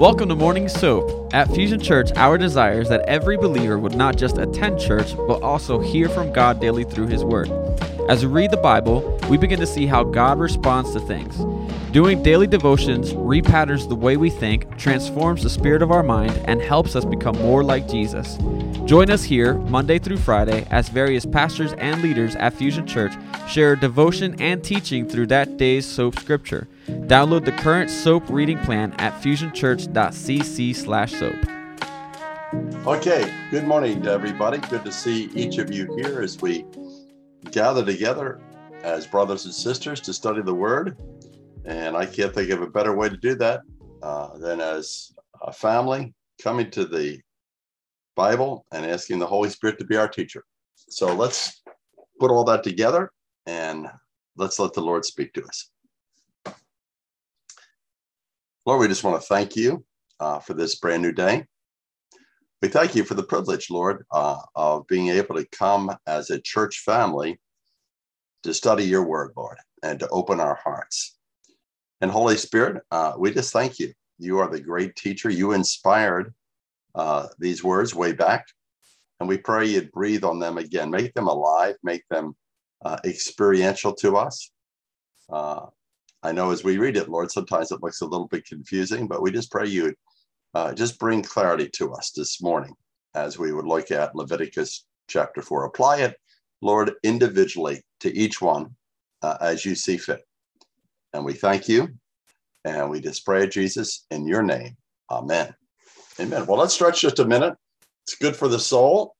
Welcome to Morning Soap. At Fusion Church, our desire is that every believer would not just attend church, but also hear from God daily through His Word. As we read the Bible, we begin to see how God responds to things. Doing daily devotions repatterns the way we think, transforms the spirit of our mind, and helps us become more like Jesus. Join us here Monday through Friday as various pastors and leaders at Fusion Church share devotion and teaching through that day's soap scripture. Download the current soap reading plan at fusionchurch.cc/soap. Okay, good morning to everybody. Good to see each of you here as we gather together as brothers and sisters to study the Word. And I can't think of a better way to do that uh, than as a family coming to the Bible and asking the Holy Spirit to be our teacher. So let's put all that together and let's let the Lord speak to us. Lord, we just want to thank you uh, for this brand new day. We thank you for the privilege, Lord, uh, of being able to come as a church family to study your word, Lord, and to open our hearts. And Holy Spirit, uh, we just thank you. You are the great teacher. You inspired uh, these words way back. And we pray you'd breathe on them again, make them alive, make them uh, experiential to us. Uh, I know as we read it, Lord, sometimes it looks a little bit confusing, but we just pray you uh, just bring clarity to us this morning as we would look at Leviticus chapter 4. Apply it, Lord, individually to each one uh, as you see fit. And we thank you and we just pray, Jesus, in your name. Amen. Amen. Well, let's stretch just a minute. It's good for the soul.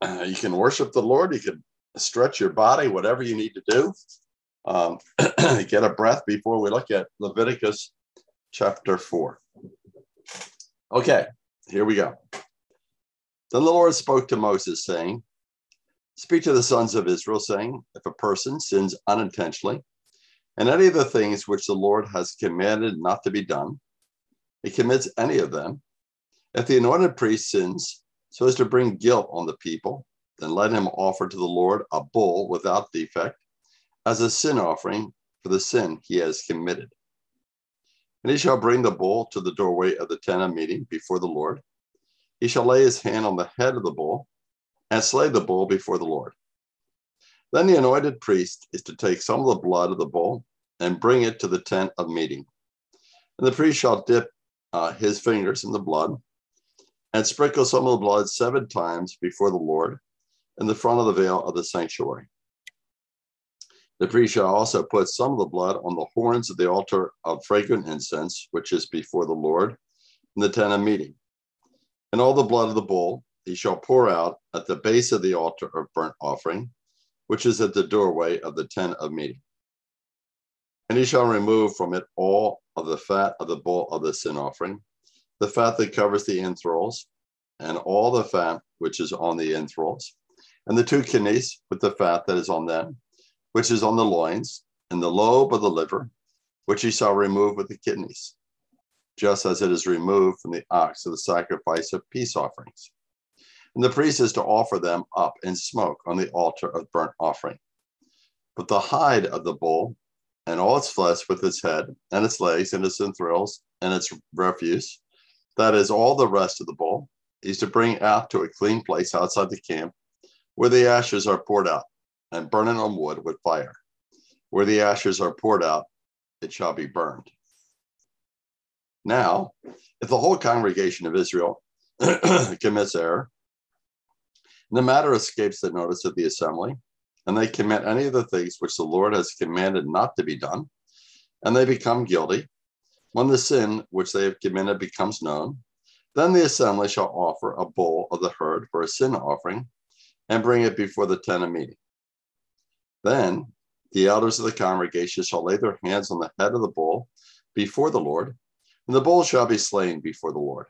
Uh, you can worship the Lord. You can stretch your body, whatever you need to do. Um, get a breath before we look at Leviticus chapter 4. Okay, here we go. Then the Lord spoke to Moses, saying, Speak to the sons of Israel, saying, If a person sins unintentionally, and any of the things which the Lord has commanded not to be done, he commits any of them. If the anointed priest sins so as to bring guilt on the people, then let him offer to the Lord a bull without defect as a sin offering for the sin he has committed. And he shall bring the bull to the doorway of the tent of meeting before the Lord. He shall lay his hand on the head of the bull and slay the bull before the Lord. Then the anointed priest is to take some of the blood of the bull and bring it to the tent of meeting. And the priest shall dip uh, his fingers in the blood and sprinkle some of the blood seven times before the Lord in the front of the veil of the sanctuary. The priest shall also put some of the blood on the horns of the altar of fragrant incense, which is before the Lord, in the tent of meeting. And all the blood of the bull he shall pour out at the base of the altar of burnt offering, which is at the doorway of the tent of meeting. And he shall remove from it all of the fat of the bull of the sin offering, the fat that covers the entrails, and all the fat which is on the entrails, and the two kidneys with the fat that is on them, which is on the loins, and the lobe of the liver, which he shall remove with the kidneys, just as it is removed from the ox of the sacrifice of peace offerings. And the priest is to offer them up in smoke on the altar of burnt offering. But the hide of the bull and all its flesh with its head and its legs and its entrails and its refuse, that is all the rest of the bull, is to bring out to a clean place outside the camp where the ashes are poured out and burn it on wood with fire. Where the ashes are poured out, it shall be burned. Now, if the whole congregation of Israel commits error, the matter escapes the notice of the assembly, and they commit any of the things which the Lord has commanded not to be done, and they become guilty, when the sin which they have committed becomes known, then the assembly shall offer a bull of the herd for a sin offering and bring it before the tent of meeting. Then the elders of the congregation shall lay their hands on the head of the bull before the Lord, and the bull shall be slain before the Lord.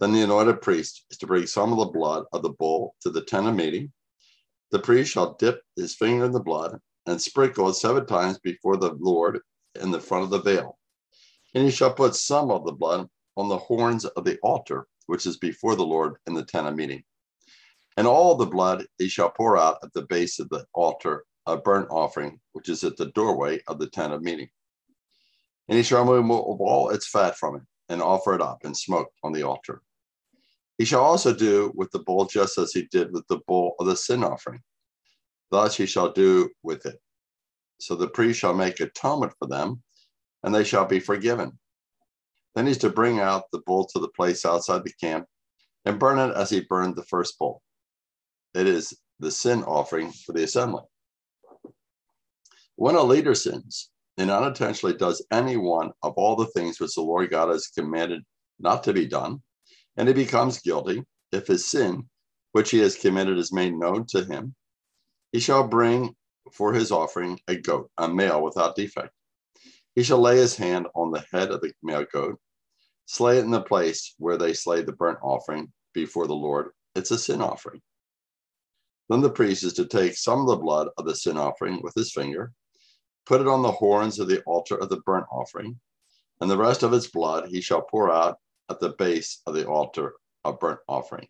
Then the anointed priest is to bring some of the blood of the bull to the tent of meeting. The priest shall dip his finger in the blood and sprinkle it seven times before the Lord in the front of the veil. And he shall put some of the blood on the horns of the altar, which is before the Lord in the tent of meeting. And all the blood he shall pour out at the base of the altar of burnt offering, which is at the doorway of the tent of meeting. And he shall remove all its fat from it, and offer it up in smoke on the altar. He shall also do with the bull just as he did with the bull of the sin offering. Thus he shall do with it. So the priest shall make atonement for them, and they shall be forgiven. Then he's to bring out the bull to the place outside the camp and burn it as he burned the first bull. It is the sin offering for the assembly. When a leader sins and unintentionally does any one of all the things which the Lord God has commanded not to be done, and he becomes guilty, if his sin, which he has committed, is made known to him, he shall bring for his offering a goat, a male without defect. He shall lay his hand on the head of the male goat, slay it in the place where they slay the burnt offering before the Lord. It's a sin offering. Then the priest is to take some of the blood of the sin offering with his finger, put it on the horns of the altar of the burnt offering, and the rest of its blood he shall pour out at the base of the altar of burnt offering.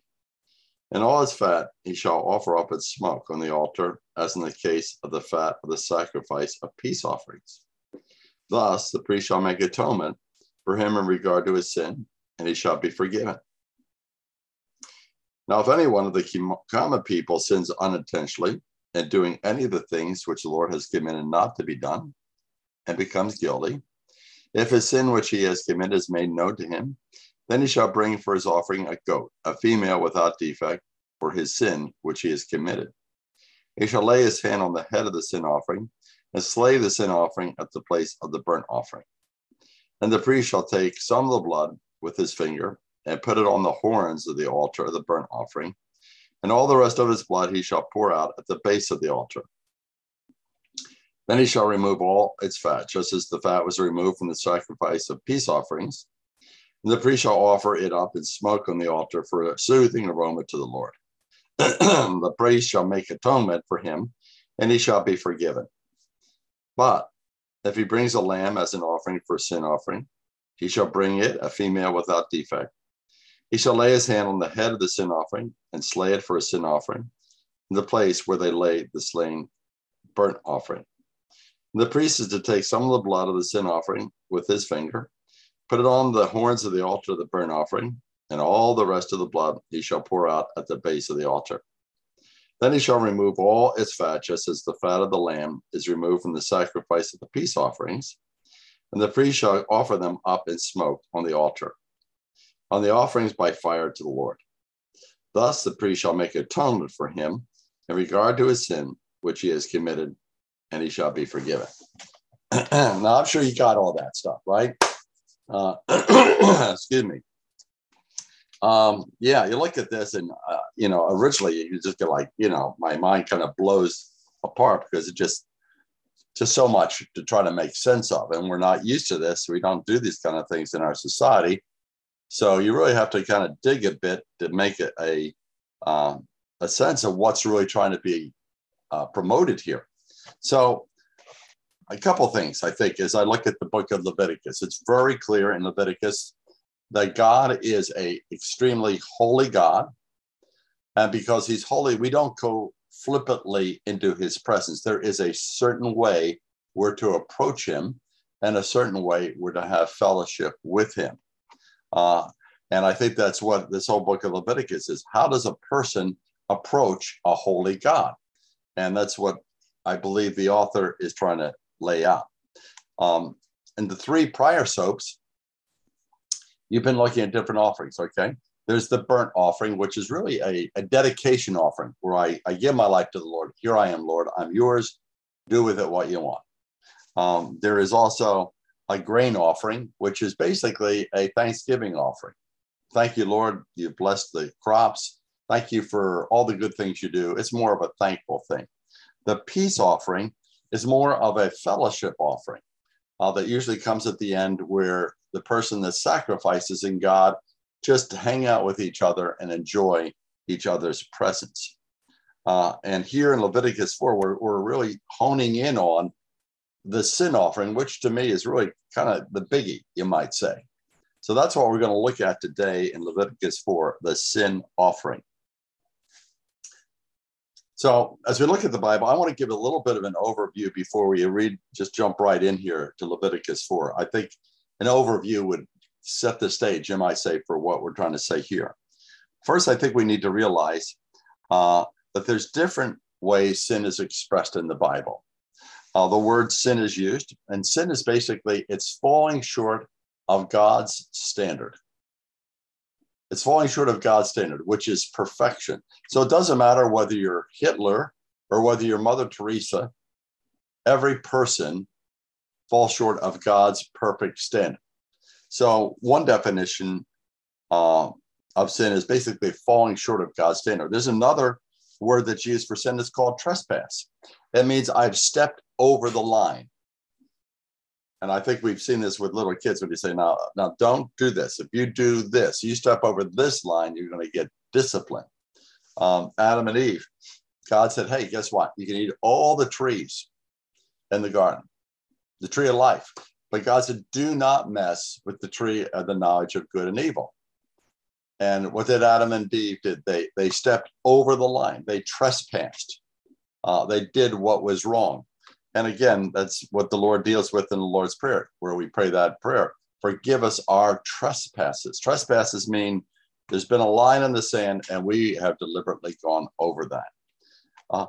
And all its fat he shall offer up its smoke on the altar, as in the case of the fat of the sacrifice of peace offerings. Thus the priest shall make atonement for him in regard to his sin, and he shall be forgiven. Now, if any one of the common people sins unintentionally in doing any of the things which the Lord has commanded not to be done, and becomes guilty, if his sin which he has committed is made known to him, then he shall bring for his offering a goat, a female without defect, for his sin which he has committed. He shall lay his hand on the head of the sin offering and slay the sin offering at the place of the burnt offering. And the priest shall take some of the blood with his finger and put it on the horns of the altar of the burnt offering. And all the rest of his blood he shall pour out at the base of the altar. Then he shall remove all its fat, just as the fat was removed from the sacrifice of peace offerings and the priest shall offer it up in smoke on the altar for a soothing aroma to the Lord. the priest shall make atonement for him, and he shall be forgiven. But if he brings a lamb as an offering for a sin offering, he shall bring it, a female without defect. He shall lay his hand on the head of the sin offering and slay it for a sin offering in the place where they laid the slain burnt offering. And the priest is to take some of the blood of the sin offering with his finger Put it on the horns of the altar of the burnt offering, and all the rest of the blood he shall pour out at the base of the altar. Then he shall remove all its fat, just as the fat of the lamb is removed from the sacrifice of the peace offerings. And the priest shall offer them up in smoke on the altar, on the offerings by fire to the Lord. Thus the priest shall make atonement for him in regard to his sin which he has committed, and he shall be forgiven. now, I'm sure you got all that stuff, right? Uh, excuse me. Um, yeah, you look at this, and uh, you know, originally you just get like, you know, my mind kind of blows apart because it just just so much to try to make sense of, and we're not used to this. We don't do these kind of things in our society, so you really have to kind of dig a bit to make it a um, a sense of what's really trying to be uh, promoted here. So a couple things I think as I look at the book of Leviticus. It's very clear in Leviticus that God is a extremely holy God, and because He's holy, we don't go flippantly into His presence. There is a certain way we're to approach Him, and a certain way we're to have fellowship with Him. Uh, and I think that's what this whole book of Leviticus is. How does a person approach a holy God? And that's what I believe the author is trying to lay out. Um, and the three prior soaps, you've been looking at different offerings, okay? There's the burnt offering, which is really a, a dedication offering where I, I give my life to the Lord. Here I am, Lord, I'm yours. Do with it what you want. Um, there is also a grain offering, which is basically a Thanksgiving offering. Thank you, Lord. You've blessed the crops. Thank you for all the good things you do. It's more of a thankful thing. The peace offering is more of a fellowship offering uh, that usually comes at the end where the person that sacrifices in God just hang out with each other and enjoy each other's presence. Uh, and here in Leviticus 4, we're, we're really honing in on the sin offering, which to me is really kind of the biggie, you might say. So that's what we're going to look at today in Leviticus 4, the sin offering. So, as we look at the Bible, I want to give a little bit of an overview before we read, just jump right in here to Leviticus 4. I think an overview would set the stage, you might say, for what we're trying to say here. First, I think we need to realize uh, that there's different ways sin is expressed in the Bible. Uh, the word sin is used, and sin is basically it's falling short of God's standard. It's falling short of God's standard, which is perfection. So it doesn't matter whether you're Hitler or whether you're Mother Teresa, every person falls short of God's perfect standard. So one definition uh, of sin is basically falling short of God's standard. There's another word that's used for sin that's called trespass. It means I've stepped over the line. And I think we've seen this with little kids when you say, now, now don't do this. If you do this, you step over this line, you're going to get disciplined. Um, Adam and Eve, God said, hey, guess what? You can eat all the trees in the garden, the tree of life. But God said, do not mess with the tree of the knowledge of good and evil. And what did Adam and Eve did? They they stepped over the line. They trespassed. Uh, they did what was wrong. And again, that's what the Lord deals with in the Lord's Prayer, where we pray that prayer. Forgive us our trespasses. Trespasses mean there's been a line in the sand and we have deliberately gone over that. Uh,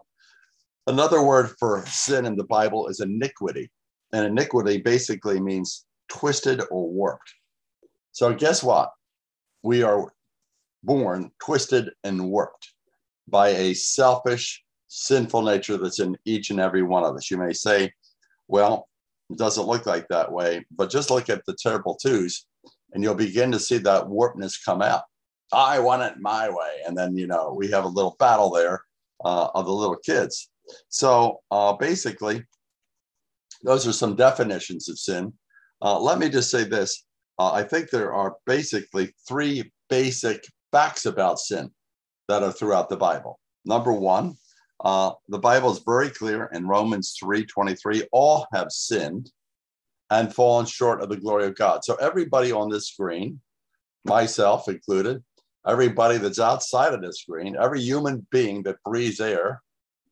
another word for sin in the Bible is iniquity. And iniquity basically means twisted or warped. So, guess what? We are born twisted and warped by a selfish, sinful nature that's in each and every one of us. You may say, well, it doesn't look like that way, but just look at the terrible twos and you'll begin to see that warpness come out. I want it my way. And then, you know, we have a little battle there uh, of the little kids. So uh, basically, those are some definitions of sin. Uh, let me just say this. Uh, I think there are basically three basic facts about sin that are throughout the Bible. Number one, uh, the Bible is very clear in Romans 3 23, all have sinned and fallen short of the glory of God. So, everybody on this screen, myself included, everybody that's outside of this screen, every human being that breathes air,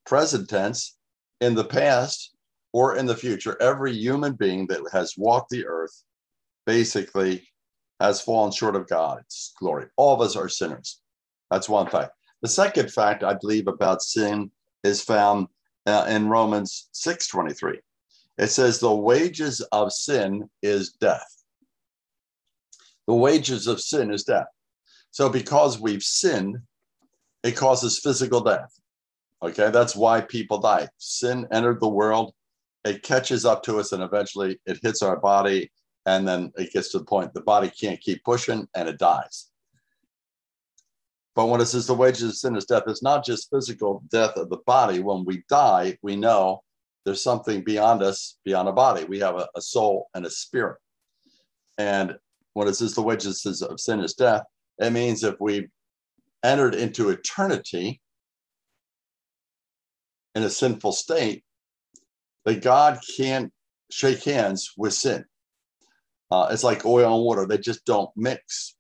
present tense, in the past or in the future, every human being that has walked the earth basically has fallen short of God's glory. All of us are sinners. That's one fact. The second fact I believe about sin is found uh, in Romans 6:23. It says the wages of sin is death. The wages of sin is death. So because we've sinned, it causes physical death. Okay, that's why people die. Sin entered the world, it catches up to us, and eventually it hits our body and then it gets to the point the body can't keep pushing and it dies. But when it says the wages of sin is death, it's not just physical death of the body. When we die, we know there's something beyond us, beyond a body. We have a, a soul and a spirit. And when it says the wages of sin is death, it means if we entered into eternity in a sinful state, that God can't shake hands with sin. Uh, it's like oil and water, they just don't mix.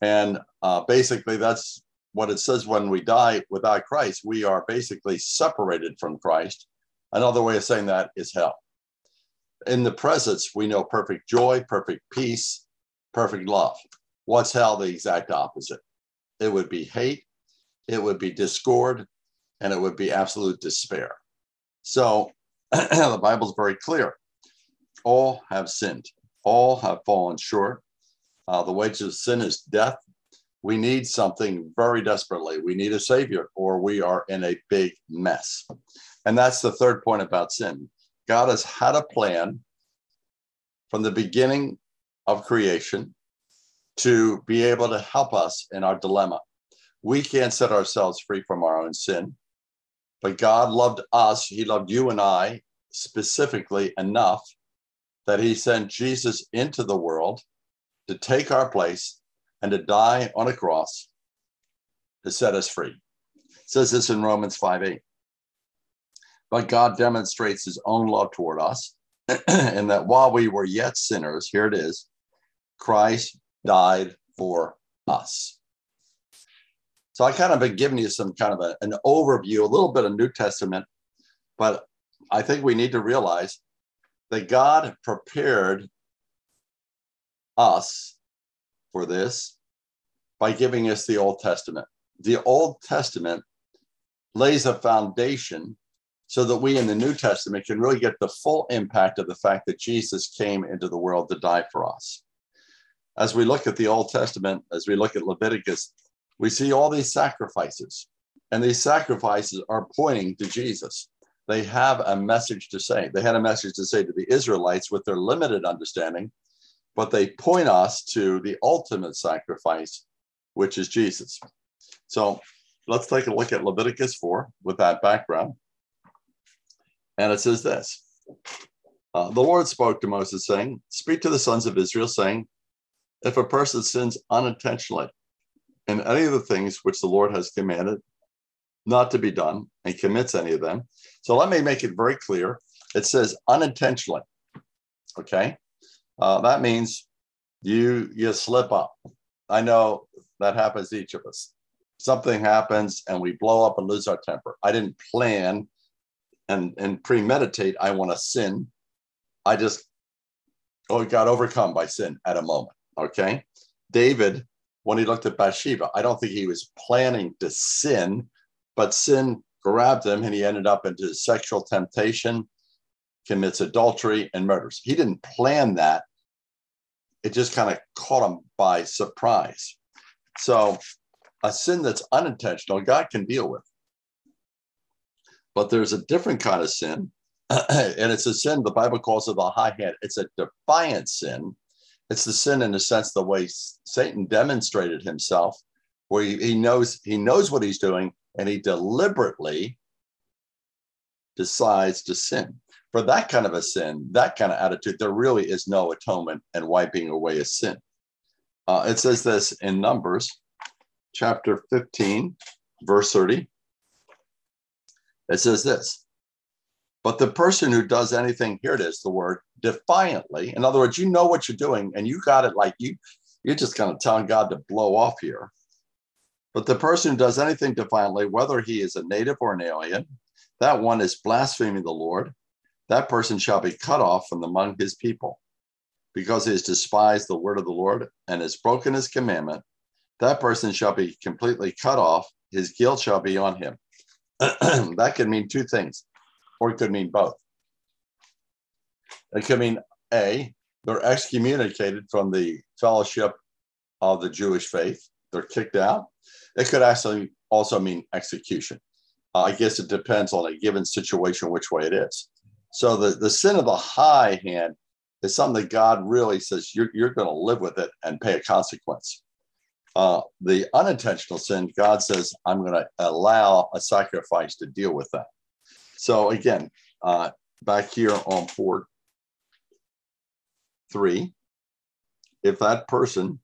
And uh, basically, that's what it says when we die without Christ. We are basically separated from Christ. Another way of saying that is hell. In the presence, we know perfect joy, perfect peace, perfect love. What's hell? The exact opposite. It would be hate, it would be discord, and it would be absolute despair. So the Bible's very clear. All have sinned all have fallen short. Uh, the wages of sin is death. We need something very desperately. We need a savior, or we are in a big mess. And that's the third point about sin. God has had a plan from the beginning of creation to be able to help us in our dilemma. We can't set ourselves free from our own sin, but God loved us. He loved you and I specifically enough that he sent Jesus into the world to take our place and to die on a cross to set us free. It says this in Romans 5 8. But God demonstrates his own love toward us, and that while we were yet sinners, here it is, Christ died for us. So I kind of been giving you some kind of a, an overview, a little bit of New Testament, but I think we need to realize that God prepared us for this by giving us the Old Testament. The Old Testament lays a foundation so that we in the New Testament can really get the full impact of the fact that Jesus came into the world to die for us. As we look at the Old Testament, as we look at Leviticus, we see all these sacrifices, and these sacrifices are pointing to Jesus. They have a message to say. They had a message to say to the Israelites with their limited understanding, but they point us to the ultimate sacrifice, which is Jesus. So let's take a look at Leviticus 4 with that background. And it says this uh, The Lord spoke to Moses, saying, Speak to the sons of Israel, saying, If a person sins unintentionally in any of the things which the Lord has commanded not to be done and commits any of them. So let me make it very clear. It says unintentionally. Okay. Uh, that means you you slip up. I know that happens to each of us. Something happens and we blow up and lose our temper. I didn't plan and and premeditate i want to sin i just oh got overcome by sin at a moment okay david when he looked at bathsheba i don't think he was planning to sin but sin grabbed him and he ended up into sexual temptation commits adultery and murders he didn't plan that it just kind of caught him by surprise so a sin that's unintentional god can deal with but there's a different kind of sin, and it's a sin the Bible calls it a high hand. It's a defiant sin. It's the sin in the sense the way Satan demonstrated himself, where he, he knows he knows what he's doing, and he deliberately decides to sin. For that kind of a sin, that kind of attitude, there really is no atonement and wiping away a sin. Uh, it says this in Numbers chapter 15, verse 30. It says this, but the person who does anything, here it is, the word defiantly. In other words, you know what you're doing and you got it like you, you're just kind of telling God to blow off here. But the person who does anything defiantly, whether he is a native or an alien, that one is blaspheming the Lord. That person shall be cut off from among his people because he has despised the word of the Lord and has broken his commandment. That person shall be completely cut off. His guilt shall be on him. that could mean two things, or it could mean both. It could mean A, they're excommunicated from the fellowship of the Jewish faith, they're kicked out. It could actually also mean execution. Uh, I guess it depends on a given situation which way it is. So the, the sin of the high hand is something that God really says you're, you're going to live with it and pay a consequence. Uh, the unintentional sin, God says, I'm going to allow a sacrifice to deal with that. So again, uh, back here on port three, if that person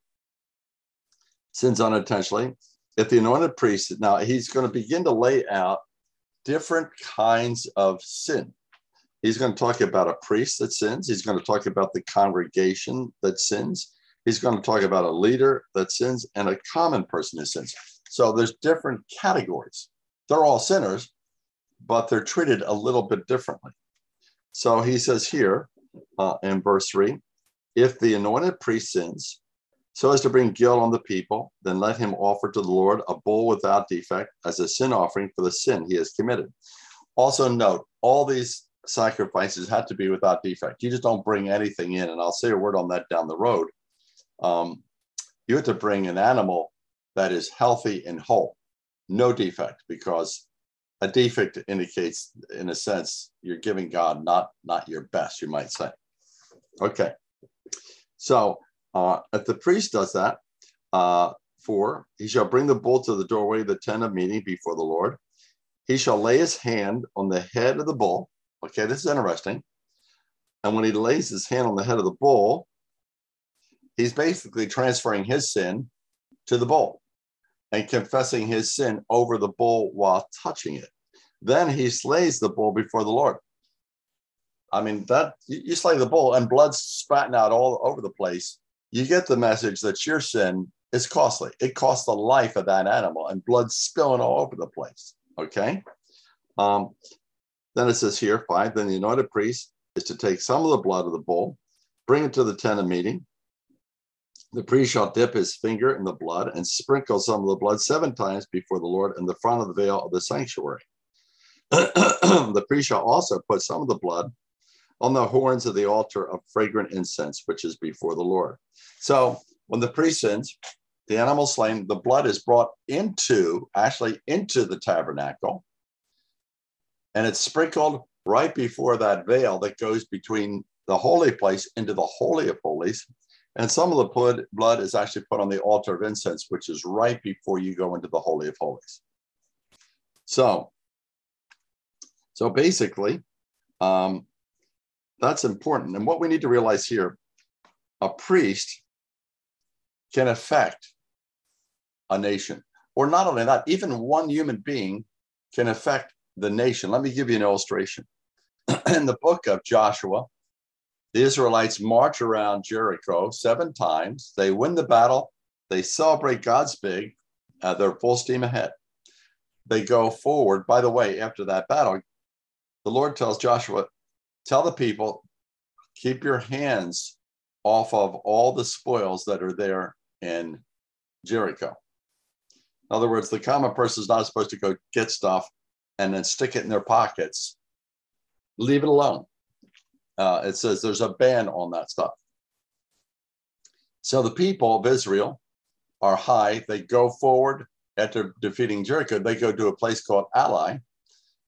sins unintentionally, if the anointed priest, now he's going to begin to lay out different kinds of sin. He's going to talk about a priest that sins. He's going to talk about the congregation that sins he's going to talk about a leader that sins and a common person who sins. So there's different categories. They're all sinners, but they're treated a little bit differently. So he says here uh, in verse three, if the anointed priest sins so as to bring guilt on the people, then let him offer to the Lord a bull without defect as a sin offering for the sin he has committed. Also note, all these sacrifices had to be without defect. You just don't bring anything in. And I'll say a word on that down the road um, you have to bring an animal that is healthy and whole, no defect, because a defect indicates, in a sense, you're giving God not not your best, you might say. Okay, so uh, if the priest does that, uh, four, he shall bring the bull to the doorway of the tent of meeting before the Lord. He shall lay his hand on the head of the bull. Okay, this is interesting. And when he lays his hand on the head of the bull, he's basically transferring his sin to the bull and confessing his sin over the bull while touching it. Then he slays the bull before the Lord. I mean, that you slay the bull and blood's spatting out all over the place. You get the message that your sin is costly. It costs the life of that animal and blood spilling all over the place. Okay. Um, then it says here, five, then the anointed priest is to take some of the blood of the bull, bring it to the tent of meeting, The priest shall dip his finger in the blood and sprinkle some of the blood seven times before the Lord in the front of the veil of the sanctuary. the priest shall also put some of the blood on the horns of the altar of fragrant incense, which is before the Lord. So when the priest sins, the animal slain, the blood is brought into, actually into the tabernacle, and it's sprinkled right before that veil that goes between the holy place into the Holy of Holies. And some of the blood is actually put on the altar of incense, which is right before you go into the Holy of Holies. So, so basically, um, that's important. And what we need to realize here a priest can affect a nation, or not only that, even one human being can affect the nation. Let me give you an illustration. In the book of Joshua, the Israelites march around Jericho seven times. They win the battle. They celebrate God's big. Uh, they're full steam ahead. They go forward. By the way, after that battle, the Lord tells Joshua, Tell the people, keep your hands off of all the spoils that are there in Jericho. In other words, the common person is not supposed to go get stuff and then stick it in their pockets. Leave it alone. Uh, it says there's a ban on that stuff. So the people of Israel are high. They go forward after defeating Jericho. They go to a place called Ai,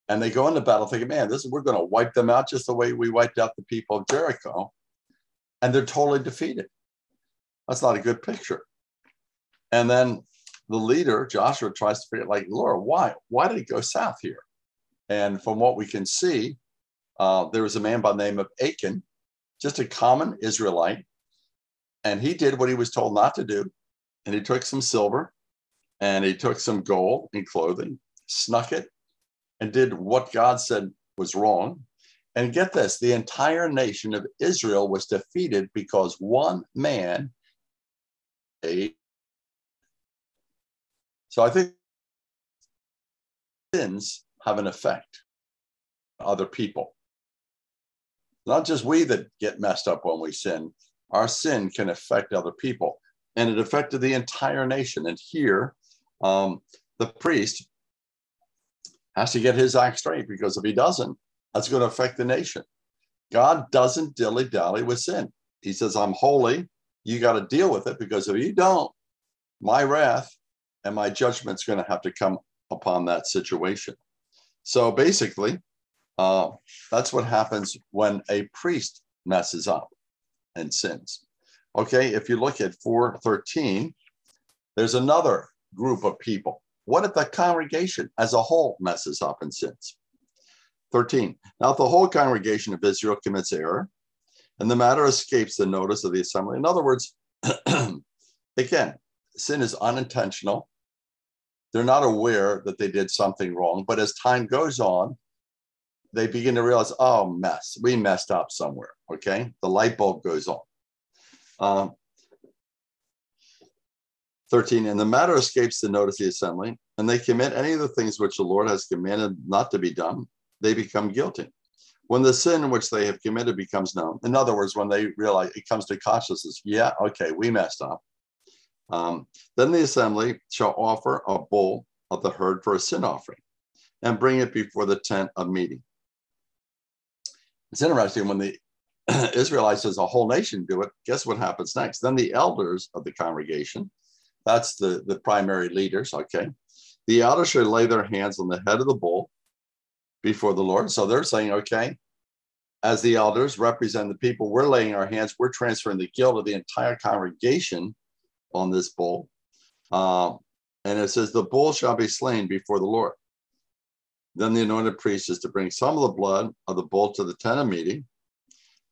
and they go into battle thinking, man, this is, we're going to wipe them out just the way we wiped out the people of Jericho. And they're totally defeated. That's not a good picture. And then the leader, Joshua, tries to figure out, like, Lord, why? Why did it go south here? And from what we can see, uh, there was a man by the name of Achan, just a common Israelite. And he did what he was told not to do. And he took some silver and he took some gold and clothing, snuck it, and did what God said was wrong. And get this the entire nation of Israel was defeated because one man ate. So I think sins have an effect on other people. Not just we that get messed up when we sin, our sin can affect other people. And it affected the entire nation. And here, um, the priest has to get his act straight because if he doesn't, that's going to affect the nation. God doesn't dilly dally with sin. He says, I'm holy. You got to deal with it because if you don't, my wrath and my judgment's going to have to come upon that situation. So basically, uh, that's what happens when a priest messes up and sins. Okay, if you look at 413, there's another group of people what if the congregation as a whole messes up and sins? 13. Now, if the whole congregation of Israel commits error and the matter escapes the notice of the assembly, in other words, again, sin is unintentional. They're not aware that they did something wrong, but as time goes on, they begin to realize, oh, mess, we messed up somewhere. Okay. The light bulb goes on. Um, 13, and the matter escapes the notice of the assembly, and they commit any of the things which the Lord has commanded not to be done, they become guilty. When the sin which they have committed becomes known, in other words, when they realize it comes to consciousness, yeah, okay, we messed up. Um, then the assembly shall offer a bull of the herd for a sin offering and bring it before the tent of meeting. It's interesting when the Israelites as a whole nation do it, guess what happens next? Then the elders of the congregation that's the, the primary leaders, okay? The elders should lay their hands on the head of the bull before the Lord. So they're saying, okay, as the elders represent the people, we're laying our hands, we're transferring the guilt of the entire congregation on this bull. Um, and it says, the bull shall be slain before the Lord. Then the anointed priest is to bring some of the blood of the bull to the tent of meeting.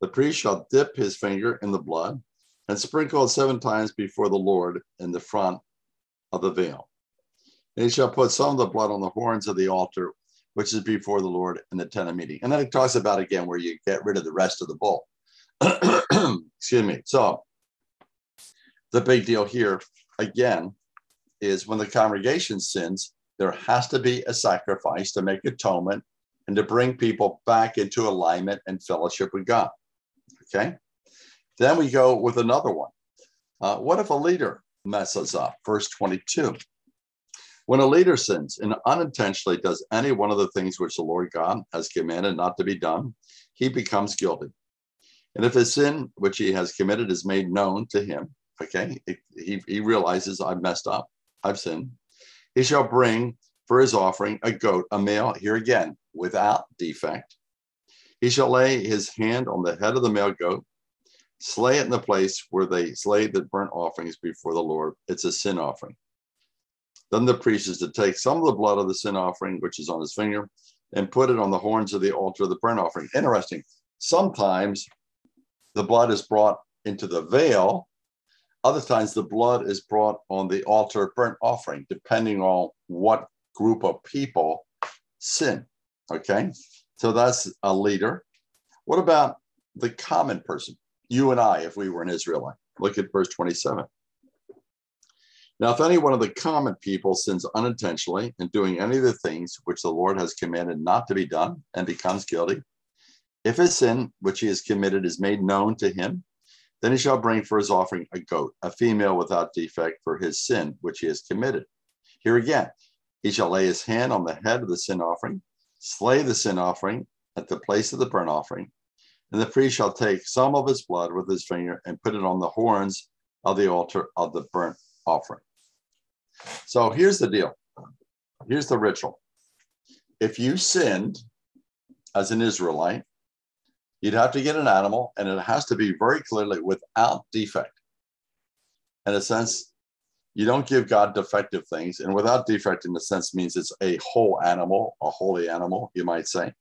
The priest shall dip his finger in the blood and sprinkle it seven times before the Lord in the front of the veil. And he shall put some of the blood on the horns of the altar, which is before the Lord in the tent of meeting. And then it talks about again where you get rid of the rest of the bull. Excuse me. So the big deal here again is when the congregation sins, there has to be a sacrifice to make atonement and to bring people back into alignment and fellowship with God. Okay. Then we go with another one. Uh, what if a leader messes up? Verse 22. When a leader sins and unintentionally does any one of the things which the Lord God has commanded not to be done, he becomes guilty. And if his sin which he has committed is made known to him, okay, he, he realizes I've messed up, I've sinned, he shall bring for his offering a goat, a male, here again, without defect. He shall lay his hand on the head of the male goat, slay it in the place where they slay the burnt offerings before the Lord. It's a sin offering. Then the priest is to take some of the blood of the sin offering, which is on his finger, and put it on the horns of the altar of the burnt offering. Interesting. Sometimes the blood is brought into the veil. Other times the blood is brought on the altar burnt offering, depending on what group of people sin. Okay. So that's a leader. What about the common person? You and I, if we were an Israelite. Look at verse 27. Now, if any one of the common people sins unintentionally in doing any of the things which the Lord has commanded not to be done and becomes guilty, if his sin which he has committed is made known to him, then he shall bring for his offering a goat, a female without defect for his sin which he has committed. Here again, he shall lay his hand on the head of the sin offering, slay the sin offering at the place of the burnt offering, and the priest shall take some of his blood with his finger and put it on the horns of the altar of the burnt offering. So here's the deal. Here's the ritual. If you sinned as an Israelite, you'd have to get an animal and it has to be very clearly without defect. In a sense, you don't give God defective things. And without defect, in a sense, means it's a whole animal, a holy animal, you might say.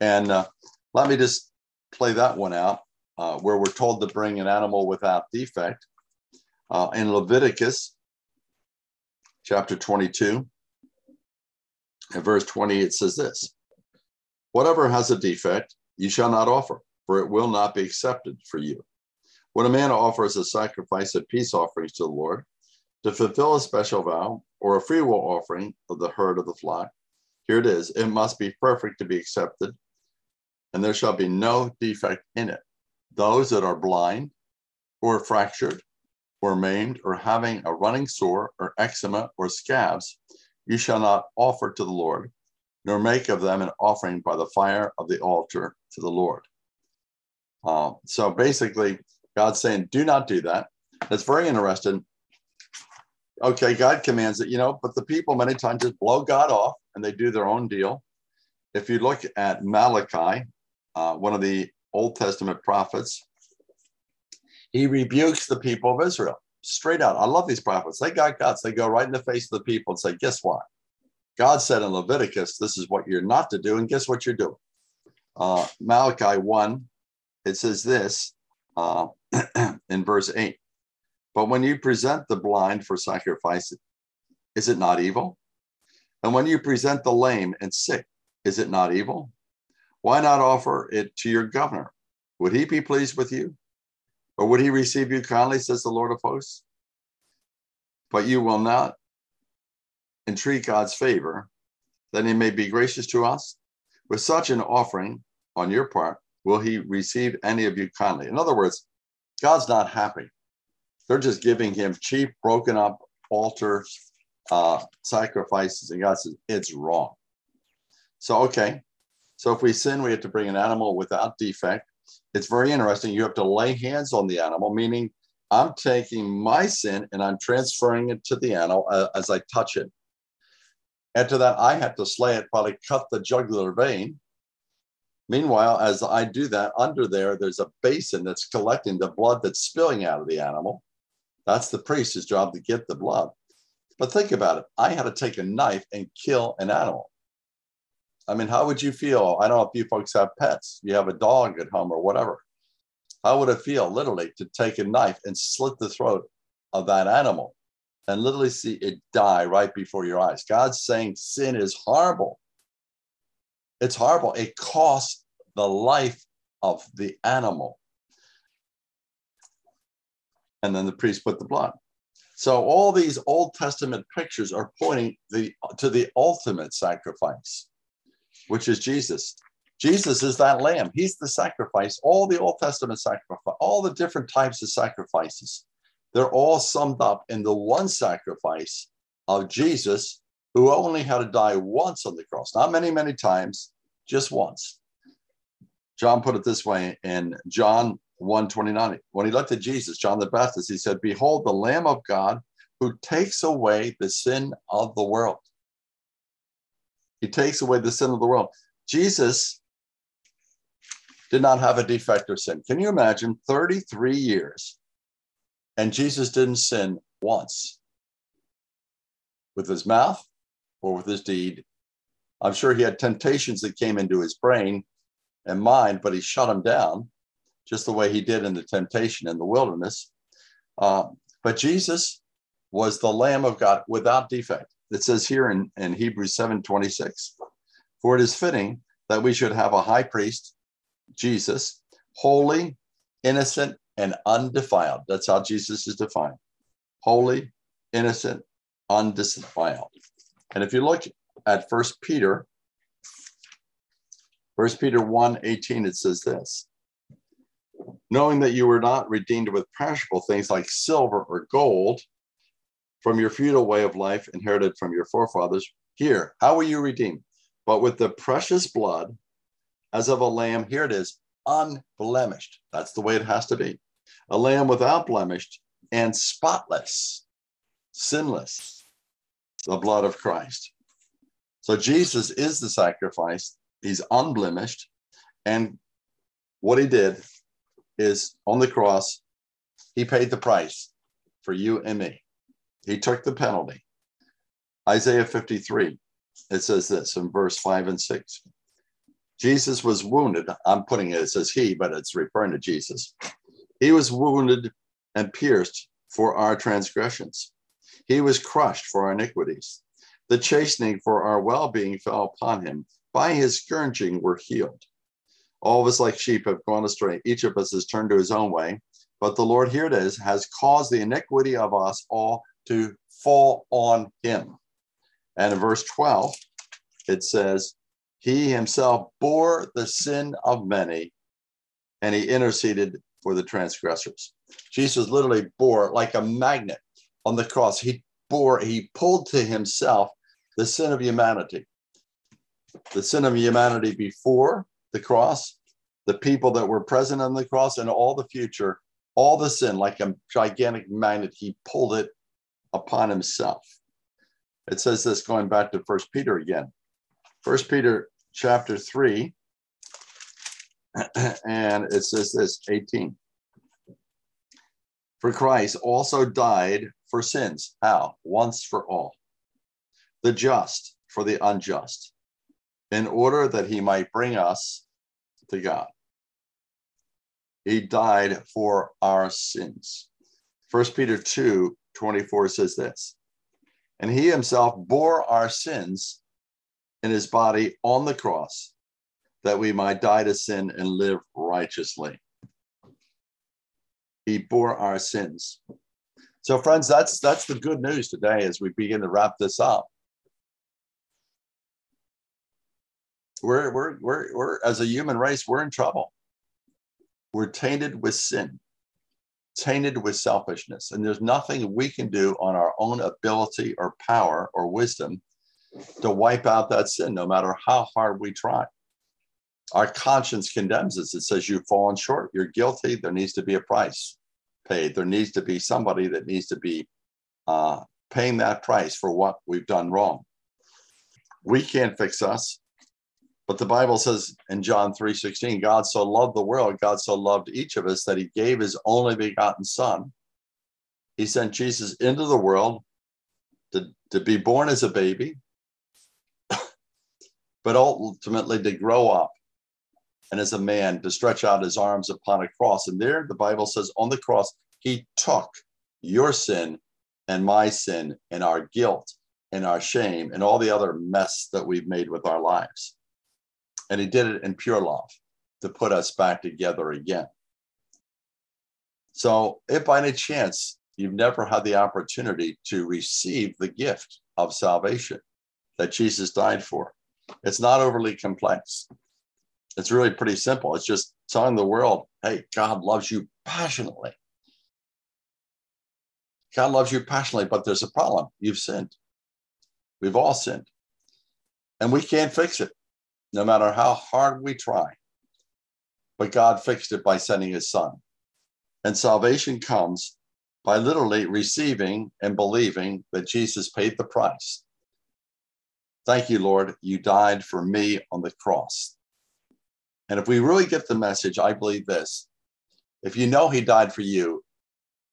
And uh, let me just play that one out uh, where we're told to bring an animal without defect. Uh, in Leviticus chapter 22, and verse 20, it says this Whatever has a defect, you shall not offer, for it will not be accepted for you. When a man offers a sacrifice of peace offerings to the Lord, to fulfill a special vow or a freewill offering of the herd of the flock, here it is, it must be perfect to be accepted, and there shall be no defect in it. Those that are blind or fractured or maimed or having a running sore or eczema or scabs, you shall not offer to the Lord, nor make of them an offering by the fire of the altar to the Lord. Uh, so basically, God's saying, do not do that. That's very interesting. Okay, God commands it, you know, but the people many times just blow God off and they do their own deal. If you look at Malachi, uh, one of the Old Testament prophets, he rebukes the people of Israel straight out. I love these prophets. They got guts. They go right in the face of the people and say, guess what? God said in Leviticus, this is what you're not to do. And guess what you're doing? Uh, Malachi 1, it says this uh, in verse 8. But when you present the blind for sacrifice, is it not evil? And when you present the lame and sick, is it not evil? Why not offer it to your governor? Would he be pleased with you? Or would he receive you kindly, says the Lord of hosts? But you will not entreat God's favor, that he may be gracious to us. With such an offering on your part, will he receive any of you kindly? In other words, God's not happy. They're just giving him cheap, broken up altar uh, sacrifices. And God says, it's wrong. So, okay. So if we sin, we have to bring an animal without defect it's very interesting. You have to lay hands on the animal, meaning I'm taking my sin and I'm transferring it to the animal uh, as I touch it. After that, I have to slay it, probably cut the jugular vein. Meanwhile, as I do that, under there, there's a basin that's collecting the blood that's spilling out of the animal. That's the priest's job to get the blood. But think about it. I had to take a knife and kill an animal. I mean, how would you feel? I don't know if you folks have pets, you have a dog at home or whatever. How would it feel literally to take a knife and slit the throat of that animal and literally see it die right before your eyes? God's saying sin is horrible. It's horrible. It costs the life of the animal. And then the priest put the blood. So all these Old Testament pictures are pointing the, to the ultimate sacrifice which is Jesus. Jesus is that lamb. He's the sacrifice. All the Old Testament sacrifice, all the different types of sacrifices, They're all summed up in the one sacrifice of Jesus, who only had to die once on the cross, not many, many times, just once. John put it this way in John 129. When he looked at Jesus, John the Baptist, he said, Behold, the Lamb of God who takes away the sin of the world. He takes away the sin of the world. Jesus did not have a defect or sin. Can you imagine 33 years and Jesus didn't sin once with his mouth or with his deed? I'm sure he had temptations that came into his brain and mind, but he shut them down just the way he did in the temptation in the wilderness. Uh, but Jesus was the Lamb of God without defect. It says here in, in Hebrews 7 26, for it is fitting that we should have a high priest, Jesus, holy, innocent, and undefiled. That's how Jesus is defined holy, innocent, undefiled. And if you look at First Peter First Peter 1 18, it says this knowing that you were not redeemed with perishable things like silver or gold from your feudal way of life inherited from your forefathers. Here, how were you redeemed? But with the precious blood as of a lamb, here it is, unblemished. That's the way it has to be. A lamb without blemish and spotless, sinless, the blood of Christ. So Jesus is the sacrifice He's unblemished. And what he did is on the cross, he paid the price for you and me. He took the penalty. Isaiah 53, it says this in verse 5 and 6. Jesus was wounded. I'm putting it, it says he, but it's referring to Jesus. He was wounded and pierced for our transgressions. He was crushed for our iniquities. The chastening for our well being fell upon him, by his scourging, we're healed. All of us, like sheep, have gone astray. Each of us has turned to his own way. But the Lord, here it is, has caused the iniquity of us all to fall on him. And in verse 12, it says, He himself bore the sin of many, and he interceded for the transgressors. Jesus literally bore like a magnet on the cross. He bore, he pulled to himself the sin of humanity the sin of humanity before the cross, the people that were present on the cross, and all the future, all the sin, like a gigantic magnet, he pulled it upon himself. It says this going back to First Peter again. First Peter chapter 3, and it says this 18. For Christ also died for sins. How? Once for all. The just for the unjust in order that he might bring us to God. He died for our sins. First Peter 2 24 says this, and he himself bore our sins in his body on the cross that we might die to sin and live righteously. He bore our sins. So, friends, that's that's the good news today as we begin to wrap this up. we're, we're, we're, we're, as a human race, we're in trouble. We're tainted with sin, tainted with selfishness. And there's nothing we can do on our own ability or power or wisdom to wipe out that sin, no matter how hard we try. Our conscience condemns us. It says you've fallen short, you're guilty, there needs to be a price paid. There needs to be somebody that needs to be uh, paying that price for what we've done wrong. We can't fix us. But the Bible says in John 3:16, God so loved the world, God so loved each of us that he gave his only begotten son. He sent Jesus into the world to, to be born as a baby, but ultimately to grow up and as a man to stretch out his arms upon a cross. And there the Bible says on the cross, he took your sin and my sin and our guilt and our shame and all the other mess that we've made with our lives. And he did it in pure love to put us back together again. So, if by any chance you've never had the opportunity to receive the gift of salvation that Jesus died for, it's not overly complex. It's really pretty simple. It's just telling the world, hey, God loves you passionately. God loves you passionately, but there's a problem. You've sinned. We've all sinned. And we can't fix it, no matter how hard we try. But God fixed it by sending his son. And salvation comes by literally receiving and believing that Jesus paid the price. Thank you, Lord. You died for me on the cross. And if we really get the message, I believe this if you know he died for you,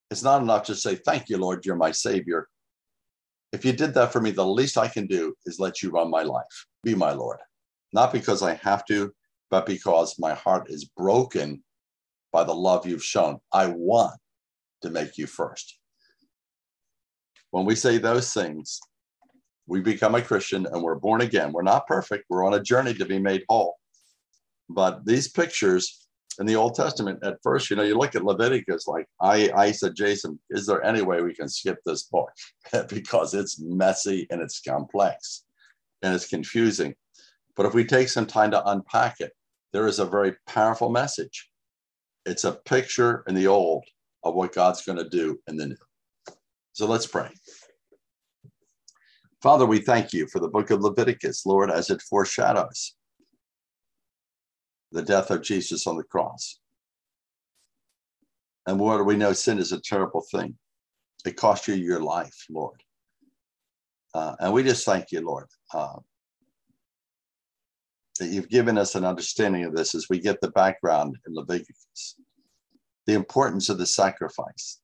it's not enough to say, Thank you, Lord, you're my Savior. If you did that for me, the least I can do is let you run my life. Be my Lord. Not because I have to, but because my heart is broken by the love you've shown. I want to make you first. When we say those things, we become a Christian and we're born again. We're not perfect. We're on a journey to be made whole. But these pictures in the Old Testament, at first, you know, you look at Leviticus, like I, I said, Jason, is there any way we can skip this book? because it's messy and it's complex and it's confusing. But if we take some time to unpack it, there is a very powerful message. It's a picture in the old of what God's going to do in the new. So let's pray. Father, we thank you for the book of Leviticus, Lord, as it foreshadows the death of Jesus on the cross. And Lord, we know sin is a terrible thing. It cost you your life, Lord. Uh, and we just thank you, Lord, uh, that you've given us an understanding of this as we get the background in Leviticus, the importance of the sacrifice,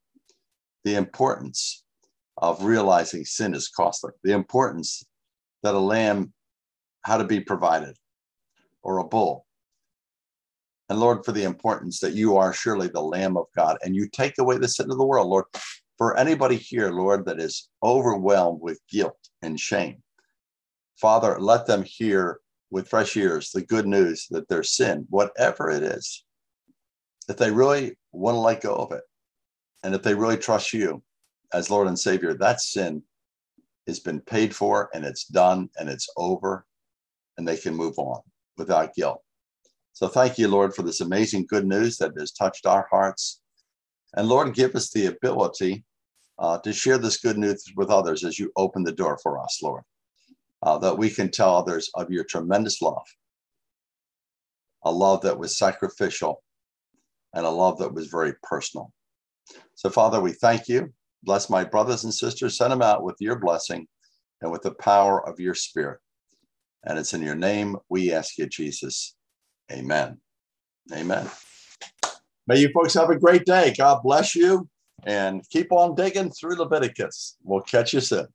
the importance of realizing sin is costly, the importance that a lamb had to be provided or a bull and Lord, for the importance that you are surely the Lamb of God and you take away the sin of the world, Lord. For anybody here, Lord, that is overwhelmed with guilt and shame, Father, let them hear with fresh ears the good news that their sin, whatever it is, if they really want to let go of it. And if they really trust you as Lord and Savior, that sin has been paid for and it's done and it's over and they can move on without guilt. So thank you, Lord, for this amazing good news that has touched our hearts. And Lord, give us the ability uh, to share this good news with others as you open the door for us, Lord, uh, that we can tell others of your tremendous love, a love that was sacrificial and a love that was very personal. So, Father, we thank you. Bless my brothers and sisters. Send them out with your blessing and with the power of your spirit. And it's in your name we ask you, Jesus. Amen. Amen. May you folks have a great day. God bless you and keep on digging through Leviticus. We'll catch you soon.